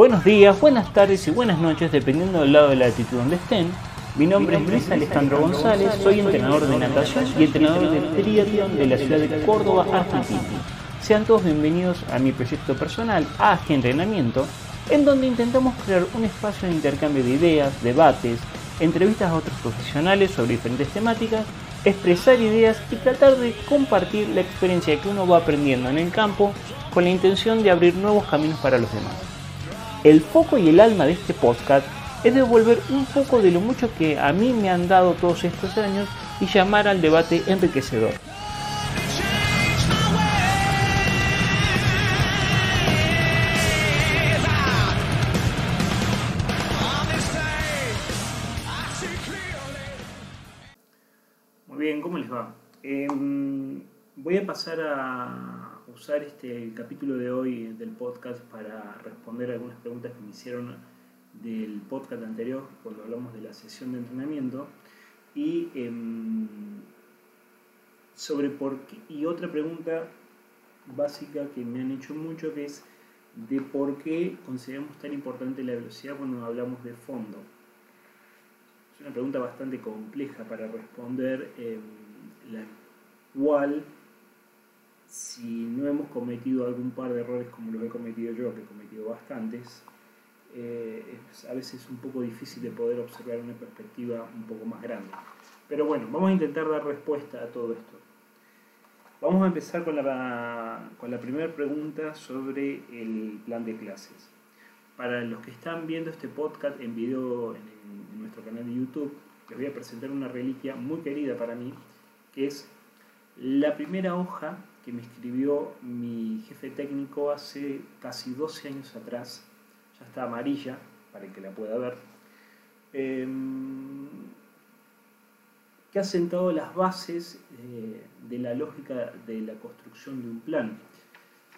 Buenos días, buenas tardes y buenas noches, dependiendo del lado de la latitud donde estén. Mi nombre es Luis Alejandro González, soy entrenador de natación y entrenador de triatlón de la ciudad de Córdoba, Argentina. Sean todos bienvenidos a mi proyecto personal, AG Entrenamiento, en donde intentamos crear un espacio de intercambio de ideas, debates, entrevistas a otros profesionales sobre diferentes temáticas, expresar ideas y tratar de compartir la experiencia que uno va aprendiendo en el campo con la intención de abrir nuevos caminos para los demás. El foco y el alma de este podcast es devolver un poco de lo mucho que a mí me han dado todos estos años y llamar al debate enriquecedor. Muy bien, ¿cómo les va? Em, voy a pasar a usar este capítulo de hoy del podcast para responder algunas preguntas que me hicieron del podcast anterior cuando hablamos de la sesión de entrenamiento y em, sobre por qué, y otra pregunta básica que me han hecho mucho que es de por qué consideramos tan importante la velocidad cuando hablamos de fondo. Es una pregunta bastante compleja para responder, em, la cual si no hemos cometido algún par de errores como los he cometido yo, que he cometido bastantes, eh, es a veces un poco difícil de poder observar una perspectiva un poco más grande. Pero bueno, vamos a intentar dar respuesta a todo esto. Vamos a empezar con la, con la primera pregunta sobre el plan de clases. Para los que están viendo este podcast en video en, en nuestro canal de YouTube, les voy a presentar una reliquia muy querida para mí, que es la primera hoja me escribió mi jefe técnico hace casi 12 años atrás, ya está amarilla, para el que la pueda ver, em, que ha sentado las bases eh, de la lógica de la construcción de un plan.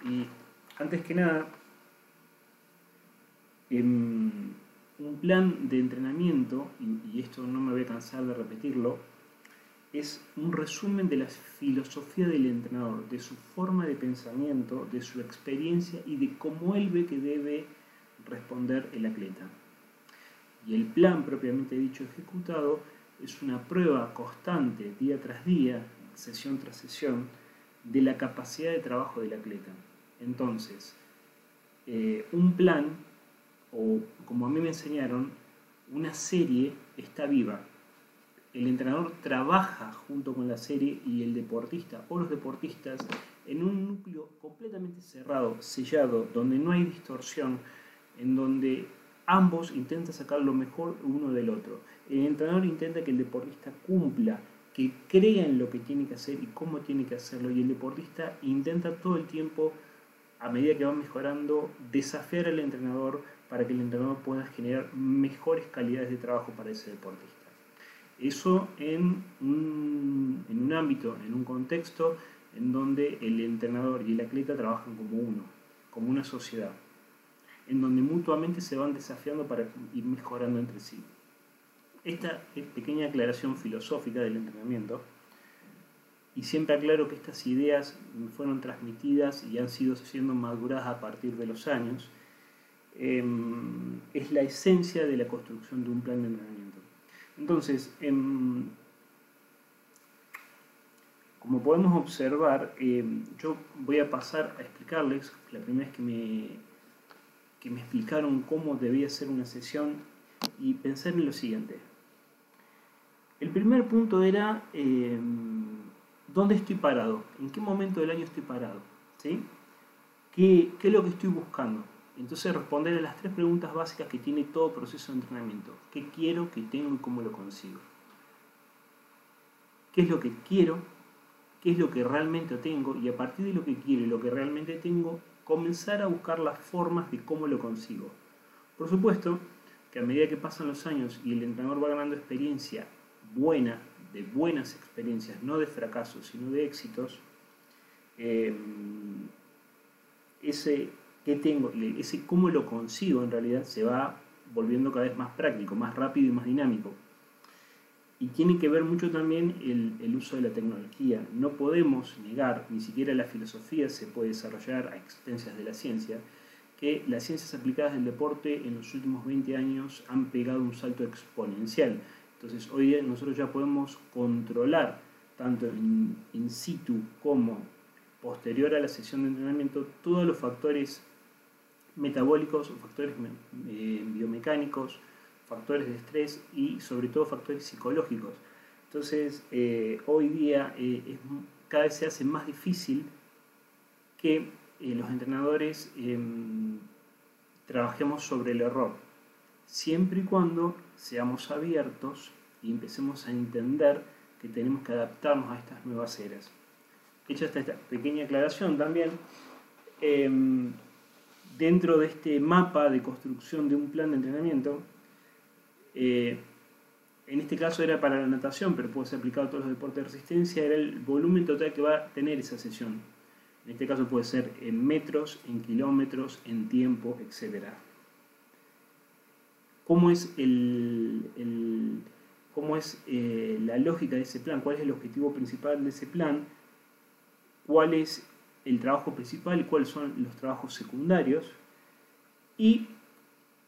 Y antes que nada, em, un plan de entrenamiento, y esto no me voy a cansar de repetirlo, es un resumen de la filosofía del entrenador, de su forma de pensamiento, de su experiencia y de cómo él ve que debe responder el atleta. Y el plan propiamente dicho ejecutado es una prueba constante, día tras día, sesión tras sesión, de la capacidad de trabajo del atleta. Entonces, eh, un plan, o como a mí me enseñaron, una serie está viva, el entrenador trabaja junto con la serie y el deportista o los deportistas en un núcleo completamente cerrado, sellado, donde no hay distorsión, en donde ambos intentan sacar lo mejor uno del otro. El entrenador intenta que el deportista cumpla, que crea en lo que tiene que hacer y cómo tiene que hacerlo, y el deportista intenta todo el tiempo, a medida que va mejorando, desafiar al entrenador para que el entrenador pueda generar mejores calidades de trabajo para ese deportista. Eso en un, ámbito, en un contexto en donde el entrenador y el atleta trabajan como uno, como una sociedad, en donde mutuamente se van desafiando para ir mejorando entre sí. Esta pequeña aclaración filosófica del entrenamiento, y siempre aclaro que estas ideas fueron transmitidas y han sido siendo maduradas a partir de los años, em, es la esencia de la construcción de un plan de entrenamiento. Entonces, em, como podemos observar, em, yo voy a pasar a explicarles, la primera vez que me, que me explicaron cómo debía ser una sesión y pensar en lo siguiente. El primer punto era em, dónde estoy parado, en qué momento del año estoy parado, ¿sí? ¿Qué, ¿Qué es lo que estoy buscando? Entonces responder a las tres preguntas básicas que tiene todo proceso de entrenamiento. ¿Qué quiero, qué tengo y cómo lo consigo? ¿Qué es lo que quiero? ¿Qué es lo que realmente tengo? Y a partir de lo que quiero y lo que realmente tengo, comenzar a buscar las formas de cómo lo consigo. Por supuesto que a medida que pasan los años y el entrenador va ganando experiencia buena, de buenas experiencias, no de fracasos, sino de éxitos, eh, ese qué tengo, ese cómo lo consigo en realidad se va volviendo cada vez más práctico, más rápido y más dinámico. Y tiene que ver mucho también el, el, uso de la tecnología. No podemos negar, ni siquiera la filosofía se puede desarrollar a expensias de la ciencia, que las ciencias aplicadas del deporte en los últimos 20 años han pegado un salto exponencial. Entonces hoy día nosotros ya podemos controlar tanto in, situ como posterior a la sesión de entrenamiento todos los factores metabólicos, factores eh, biomecánicos, factores de estrés y sobre todo factores psicológicos. Entonces eh, hoy día eh, cada vez se hace más difícil que los entrenadores em, trabajemos sobre el error, siempre y cuando seamos abiertos y empecemos a entender que tenemos que adaptarnos a estas nuevas eras. Hecha esta, pequeña aclaración también, em, dentro de este mapa de construcción de un plan de entrenamiento, eh, en este caso era para la natación, pero puede ser aplicado a todos los deportes de resistencia, era el volumen total que va a tener esa sesión. En este caso puede ser en metros, en kilómetros, en tiempo, etc. ¿Cómo es, eh, la lógica de ese plan? ¿Cuál es el objetivo principal de ese plan? ¿Cuál es el trabajo principal cuáles son los trabajos secundarios? Y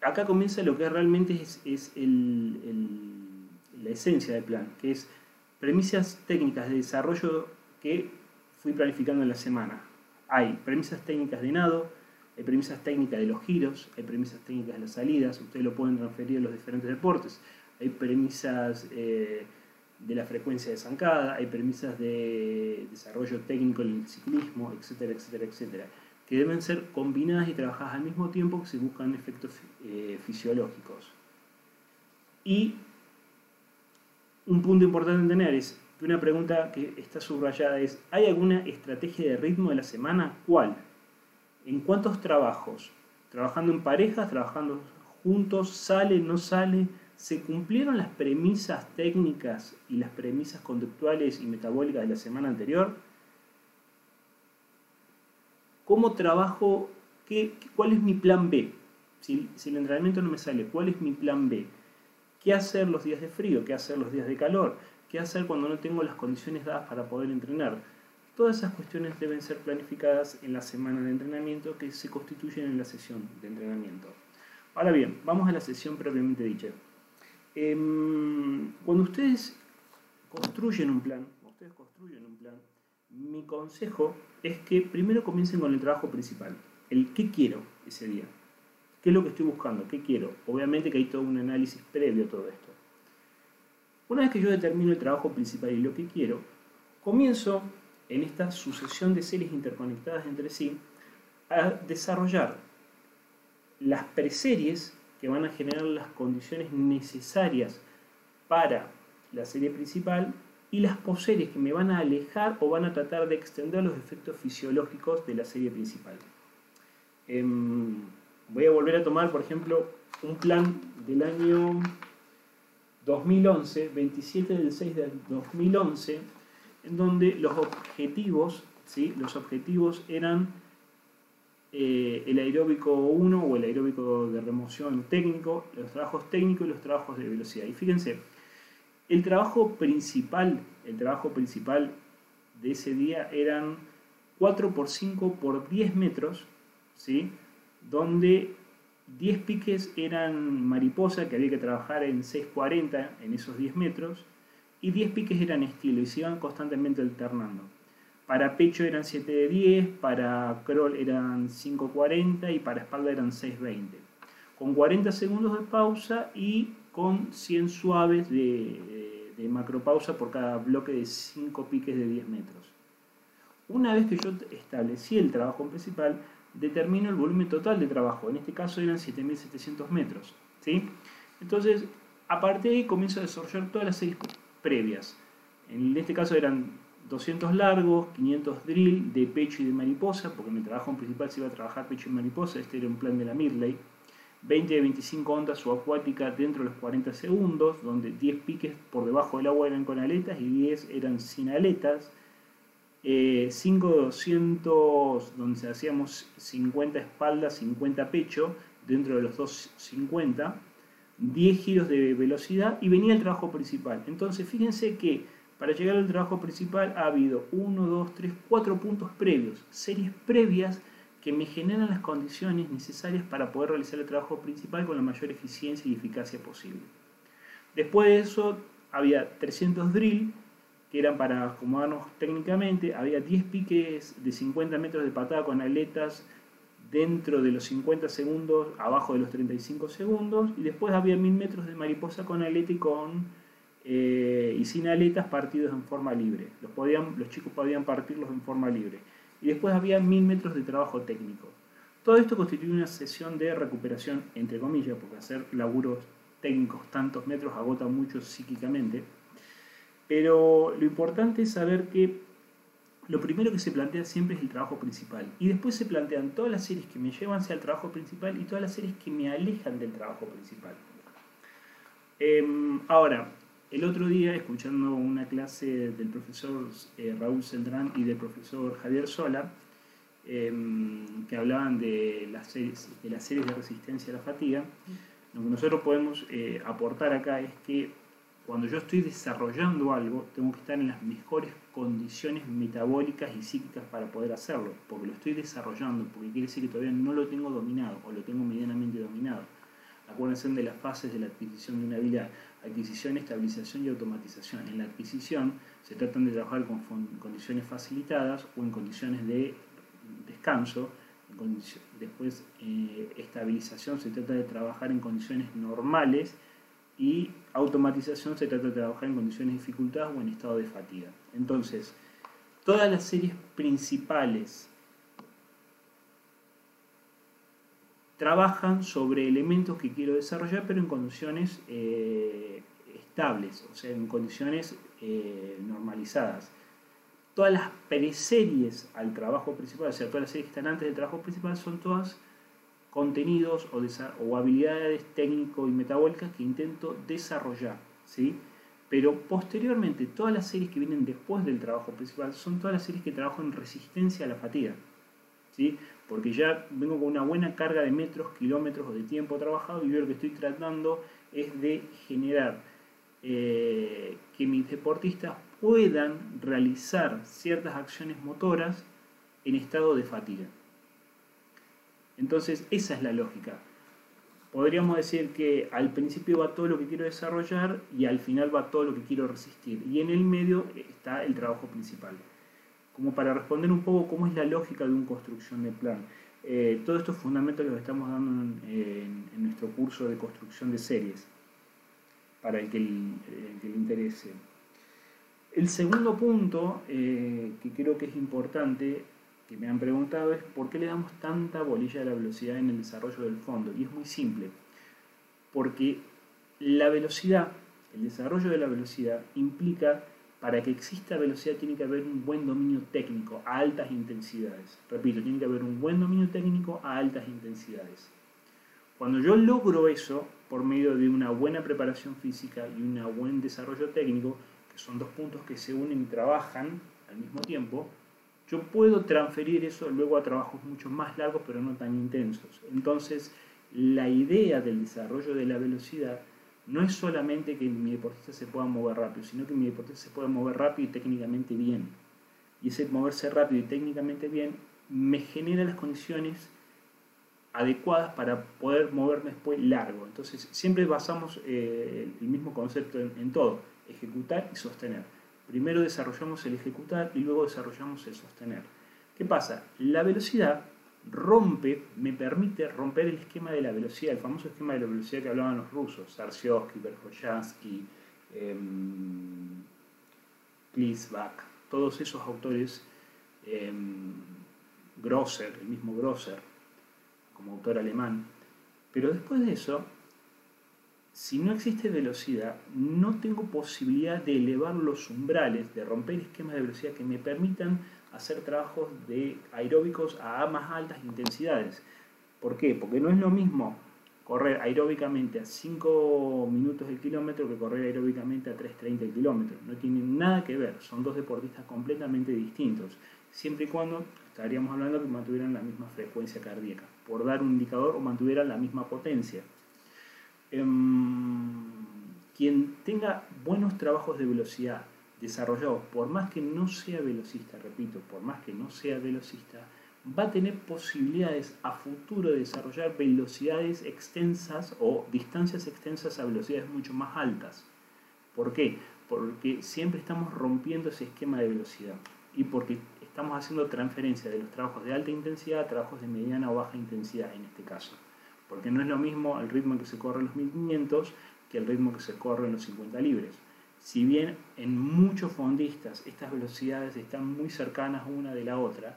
acá comienza lo que realmente es, es la esencia del plan, que es premisas técnicas de desarrollo que fui planificando en la semana. Hay premisas técnicas de nado, hay premisas técnicas de los giros, hay premisas técnicas de las salidas, ustedes lo pueden transferir a los diferentes deportes, hay premisas eh, de la frecuencia de zancada, hay premisas de desarrollo técnico en el ciclismo, etcétera, etcétera, etcétera, que deben ser combinadas y trabajadas al mismo tiempo que se buscan efectos eh, fisiológicos. Y un punto importante en tener es una pregunta que está subrayada es, ¿hay alguna estrategia de ritmo de la semana? ¿Cuál? ¿En cuántos trabajos? ¿Trabajando en parejas? ¿Trabajando juntos? ¿Sale? ¿No sale? ¿Se cumplieron las premisas técnicas y las premisas conductuales y metabólicas de la semana anterior? ¿Cómo trabajo? Qué, ¿Cuál es mi plan B? Si, si el entrenamiento no me sale, ¿cuál es mi plan B? ¿Qué hacer los días de frío? ¿Qué hacer los días de calor? ¿Qué hacer cuando no tengo las condiciones dadas para poder entrenar? Todas esas cuestiones deben ser planificadas en la semana de entrenamiento que se constituyen en la sesión de entrenamiento. Ahora bien, vamos a la sesión propiamente dicha. Em, cuando ustedes construyen un plan, ustedes construyen un plan, mi consejo es que primero comiencen con el trabajo principal, el qué quiero ese día, qué es lo que estoy buscando, qué quiero. Obviamente que hay todo un análisis previo a todo esto. Una vez que yo determino el trabajo principal y lo que quiero, comienzo en esta sucesión de series interconectadas entre sí a desarrollar las preseries que van a generar las condiciones necesarias para la serie principal y las poseries que me van a alejar o van a tratar de extender los efectos fisiológicos de la serie principal. Em, voy a volver a tomar, por ejemplo, un plan del año 2011, 27 del 6 del 2011, en donde los objetivos, ¿sí? los objetivos eran eh, el aeróbico 1 o el aeróbico de remoción técnico, los trabajos técnicos y los trabajos de velocidad. Y fíjense, el trabajo principal, el trabajo principal de ese día eran 4 por 5 por 10 metros, ¿sí? donde 10 piques eran mariposa, que había que trabajar en 6.40 en esos 10 metros, y 10 piques eran estilo y se iban constantemente alternando. Para pecho eran 7 de 10, para crawl eran 5.40 y para espalda eran 6.20. Con 40 segundos de pausa y con 100 suaves de, de macropausa por cada bloque de 5 piques de 10 metros. Una vez que yo establecí el trabajo principal, determino el volumen total de trabajo. En este caso eran 7.700 metros. ¿sí? Entonces, a partir de ahí comienzo a desarrollar todas las series previas. En este caso eran 200 largos, 500 drill de pecho y de mariposa, porque mi trabajo principal se iba a trabajar pecho y mariposa, este era un plan de la Midley. 20 de 25 ondas subacuática dentro de los 40 segundos, donde 10 piques por debajo del agua eran con aletas y 10 eran sin aletas. 5200 eh, donde hacíamos 50 espaldas, 50 pecho, dentro de los 250, 10 giros de velocidad y venía el trabajo principal. Entonces fíjense que para llegar al trabajo principal ha habido 1, 2, 3, 4 puntos previos, series previas que me generan las condiciones necesarias para poder realizar el trabajo principal con la mayor eficiencia y eficacia posible. Después de eso había 300 drill, que eran para acomodarnos técnicamente, había 10 piques de 50 metros de patada con aletas dentro de los 50 segundos, abajo de los 35 segundos, y después había 1000 metros de mariposa con aleta y, con, eh, y sin aletas partidos en forma libre. Los, podían, los chicos podían partirlos en forma libre. Y después había 1000 metros de trabajo técnico. Todo esto constituye una sesión de recuperación, entre comillas, porque hacer laburos técnicos tantos metros agota mucho psíquicamente. Pero lo importante es saber que lo primero que se plantea siempre es el trabajo principal. Y después se plantean todas las series que me llevan hacia el trabajo principal y todas las series que me alejan del trabajo principal. Em, ahora, el otro día, escuchando una clase del profesor eh, Raúl Celdrán y del profesor Javier Sola, em, que hablaban de las, series, de resistencia a la fatiga, lo que nosotros podemos eh, aportar acá es que cuando yo estoy desarrollando algo, tengo que estar en las mejores condiciones metabólicas y psíquicas para poder hacerlo, porque lo estoy desarrollando, porque quiere decir que todavía no lo tengo dominado o lo tengo medianamente dominado. Acuérdense de las fases de la adquisición de una habilidad, adquisición, estabilización y automatización. En la adquisición se tratan de trabajar con condiciones facilitadas o en condiciones de descanso. Después, eh, estabilización se trata de trabajar en condiciones normales y automatización se trata de trabajar en condiciones de dificultad o en estado de fatiga. Entonces, todas las series principales trabajan sobre elementos que quiero desarrollar, pero en condiciones eh, estables, o sea, en condiciones eh, normalizadas. Todas las preseries al trabajo principal, o sea, todas las series que están antes del trabajo principal, son todas contenidos o, habilidades técnico y metabólicas que intento desarrollar, ¿sí? Pero posteriormente, todas las series que vienen después del trabajo principal son todas las series que trabajo en resistencia a la fatiga, ¿sí? Porque ya vengo con una buena carga de metros, kilómetros o de tiempo trabajado y yo lo que estoy tratando es de generar eh, que mis deportistas puedan realizar ciertas acciones motoras en estado de fatiga. Entonces, esa es la lógica. Podríamos decir que al principio va todo lo que quiero desarrollar y al final va todo lo que quiero resistir. Y en el medio está el trabajo principal. Como para responder un poco cómo es la lógica de una construcción de plan. Eh, todos estos fundamentos los estamos dando en, nuestro curso de construcción de series, para el que, le interese. El segundo punto eh, que creo que es importante que me han preguntado es por qué le damos tanta bolilla a la velocidad en el desarrollo del fondo. Y es muy simple, porque la velocidad, el desarrollo de la velocidad implica, para que exista velocidad tiene que haber un buen dominio técnico a altas intensidades. Repito, tiene que haber un buen dominio técnico a altas intensidades. Cuando yo logro eso por medio de una buena preparación física y un buen desarrollo técnico, que son dos puntos que se unen y trabajan al mismo tiempo, yo puedo transferir eso luego a trabajos mucho más largos pero no tan intensos. Entonces, la idea del desarrollo de la velocidad no es solamente que mi deportista se pueda mover rápido, sino que mi deportista se pueda mover rápido y técnicamente bien. Y ese moverse rápido y técnicamente bien me genera las condiciones adecuadas para poder moverme después largo. Entonces, siempre basamos eh, el mismo concepto en todo, ejecutar y sostener. Primero desarrollamos el ejecutar y luego desarrollamos el sostener. ¿Qué pasa? La velocidad rompe, me permite romper el esquema de la velocidad, el famoso esquema de la velocidad que hablaban los rusos, Sarsiovsky, Verkhoyansky, eh, todos esos autores, em, Grosser, el mismo Grosser, como autor alemán. Pero después de eso, si no existe velocidad, no tengo posibilidad de elevar los umbrales, de romper esquemas de velocidad que me permitan hacer trabajos aeróbicos a más altas intensidades. ¿Por qué? Porque no es lo mismo correr aeróbicamente a 5 minutos el kilómetro que correr aeróbicamente a 3.30 el kilómetro. No tienen nada que ver, son dos deportistas completamente distintos, siempre y cuando estaríamos hablando que mantuvieran la misma frecuencia cardíaca, por dar un indicador o mantuvieran la misma potencia. Em, quien tenga buenos trabajos de velocidad desarrollados, por más que no sea velocista, repito, por más que no sea velocista, va a tener posibilidades a futuro de desarrollar velocidades extensas o distancias extensas a velocidades mucho más altas. ¿Por qué? Porque siempre estamos rompiendo ese esquema de velocidad y porque estamos haciendo transferencia de los trabajos de alta intensidad a trabajos de mediana o baja intensidad en este caso. Porque no es lo mismo el ritmo que se corre en los 1500 que el ritmo que se corre en los 50 libres. Si bien en muchos fondistas estas velocidades están muy cercanas una de la otra,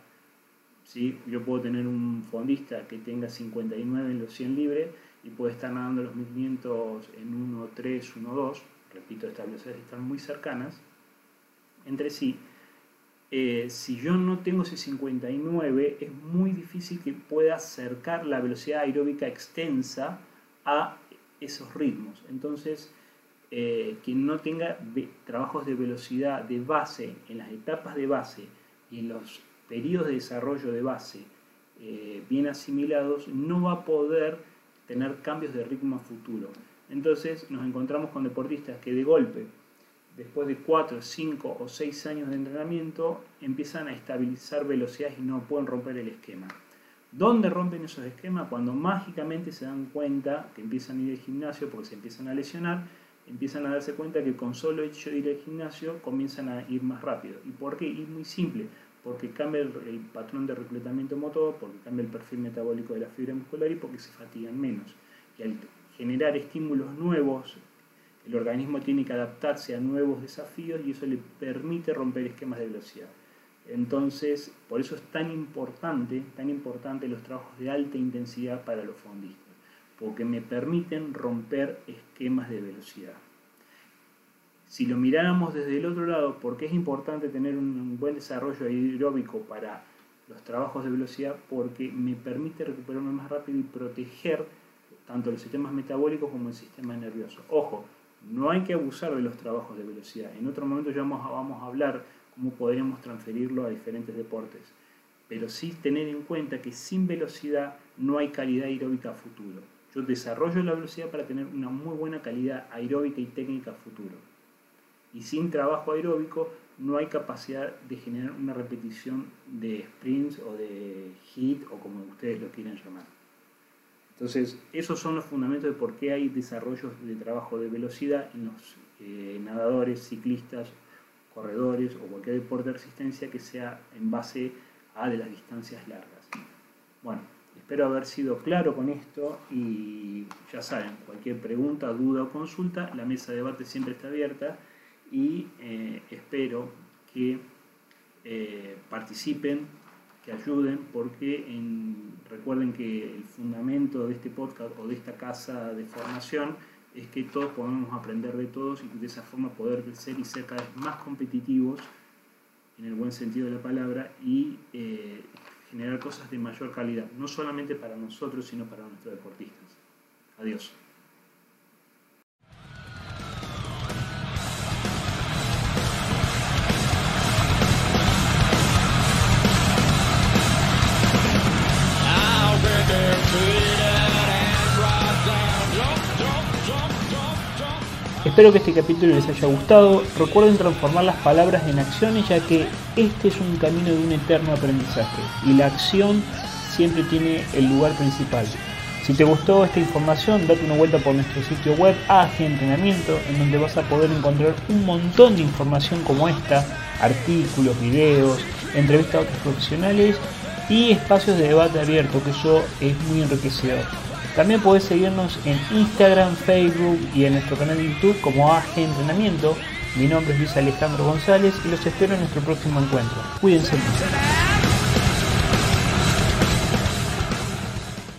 ¿sí? yo puedo tener un fondista que tenga 59 en los 100 libres y puede estar nadando los 1500 en 1.3, 1.2, repito, estas velocidades están muy cercanas entre sí, eh, si yo no tengo ese 59, es muy difícil que pueda acercar la velocidad aeróbica extensa a esos ritmos. Entonces, eh, quien no tenga trabajos de velocidad de base en las etapas de base y en los periodos de desarrollo de base eh, bien asimilados, no va a poder tener cambios de ritmo a futuro. Entonces nos encontramos con deportistas que de golpe después de 4, 5 o 6 años de entrenamiento, empiezan a estabilizar velocidades y no pueden romper el esquema. ¿Dónde rompen esos esquemas? Cuando mágicamente se dan cuenta que empiezan a ir al gimnasio porque se empiezan a lesionar, empiezan a darse cuenta que con solo hecho de ir al gimnasio comienzan a ir más rápido. ¿Y por qué? Es muy simple, porque cambia el, el patrón de reclutamiento motor, porque cambia el perfil metabólico de la fibra muscular y porque se fatigan menos. Y al generar estímulos nuevos el organismo tiene que adaptarse a nuevos desafíos y eso le permite romper esquemas de velocidad. Entonces, por eso es tan importante, tan importante los trabajos de alta intensidad para los fondistas, porque me permiten romper esquemas de velocidad. Si lo miráramos desde el otro lado, ¿por qué es importante tener un buen desarrollo aeróbico para los trabajos de velocidad? Porque me permite recuperarme más rápido y proteger tanto los sistemas metabólicos como el sistema nervioso. Ojo, no hay que abusar de los trabajos de velocidad. En otro momento ya vamos a, a hablar cómo podríamos transferirlo a diferentes deportes. Pero sí tener en cuenta que sin velocidad no hay calidad aeróbica futuro. Yo desarrollo la velocidad para tener una muy buena calidad aeróbica y técnica futuro. Y sin trabajo aeróbico no hay capacidad de generar una repetición de sprints o de hit o como ustedes lo quieran llamar. Entonces, esos son los fundamentos de por qué hay desarrollos de trabajo de velocidad en los eh, nadadores, ciclistas, corredores o cualquier deporte de resistencia que sea en base a de las distancias largas. Bueno, espero haber sido claro con esto y ya saben, cualquier pregunta, duda o consulta, la mesa de debate siempre está abierta y eh, espero que eh, participen que ayuden, porque recuerden que el fundamento de este podcast o de esta casa de formación es que todos podamos aprender de todos y de esa forma poder crecer y ser cada vez más competitivos, en el buen sentido de la palabra, y eh, generar cosas de mayor calidad, no solamente para nosotros, sino para nuestros deportistas. Adiós. Espero que este capítulo les haya gustado. Recuerden transformar las palabras en acciones ya que este es un camino de un eterno aprendizaje y la acción siempre tiene el lugar principal. Si te gustó esta información, date una vuelta por nuestro sitio web AG Entrenamiento, en donde vas a poder encontrar un montón de información como esta, artículos, videos, entrevistas a otros profesionales y espacios de debate abierto, que eso es muy enriquecedor. También podés seguirnos en Instagram, Facebook y en nuestro canal de YouTube como AG Entrenamiento. Mi nombre es Luis Alejandro González y los espero en nuestro próximo encuentro. Cuídense mucho.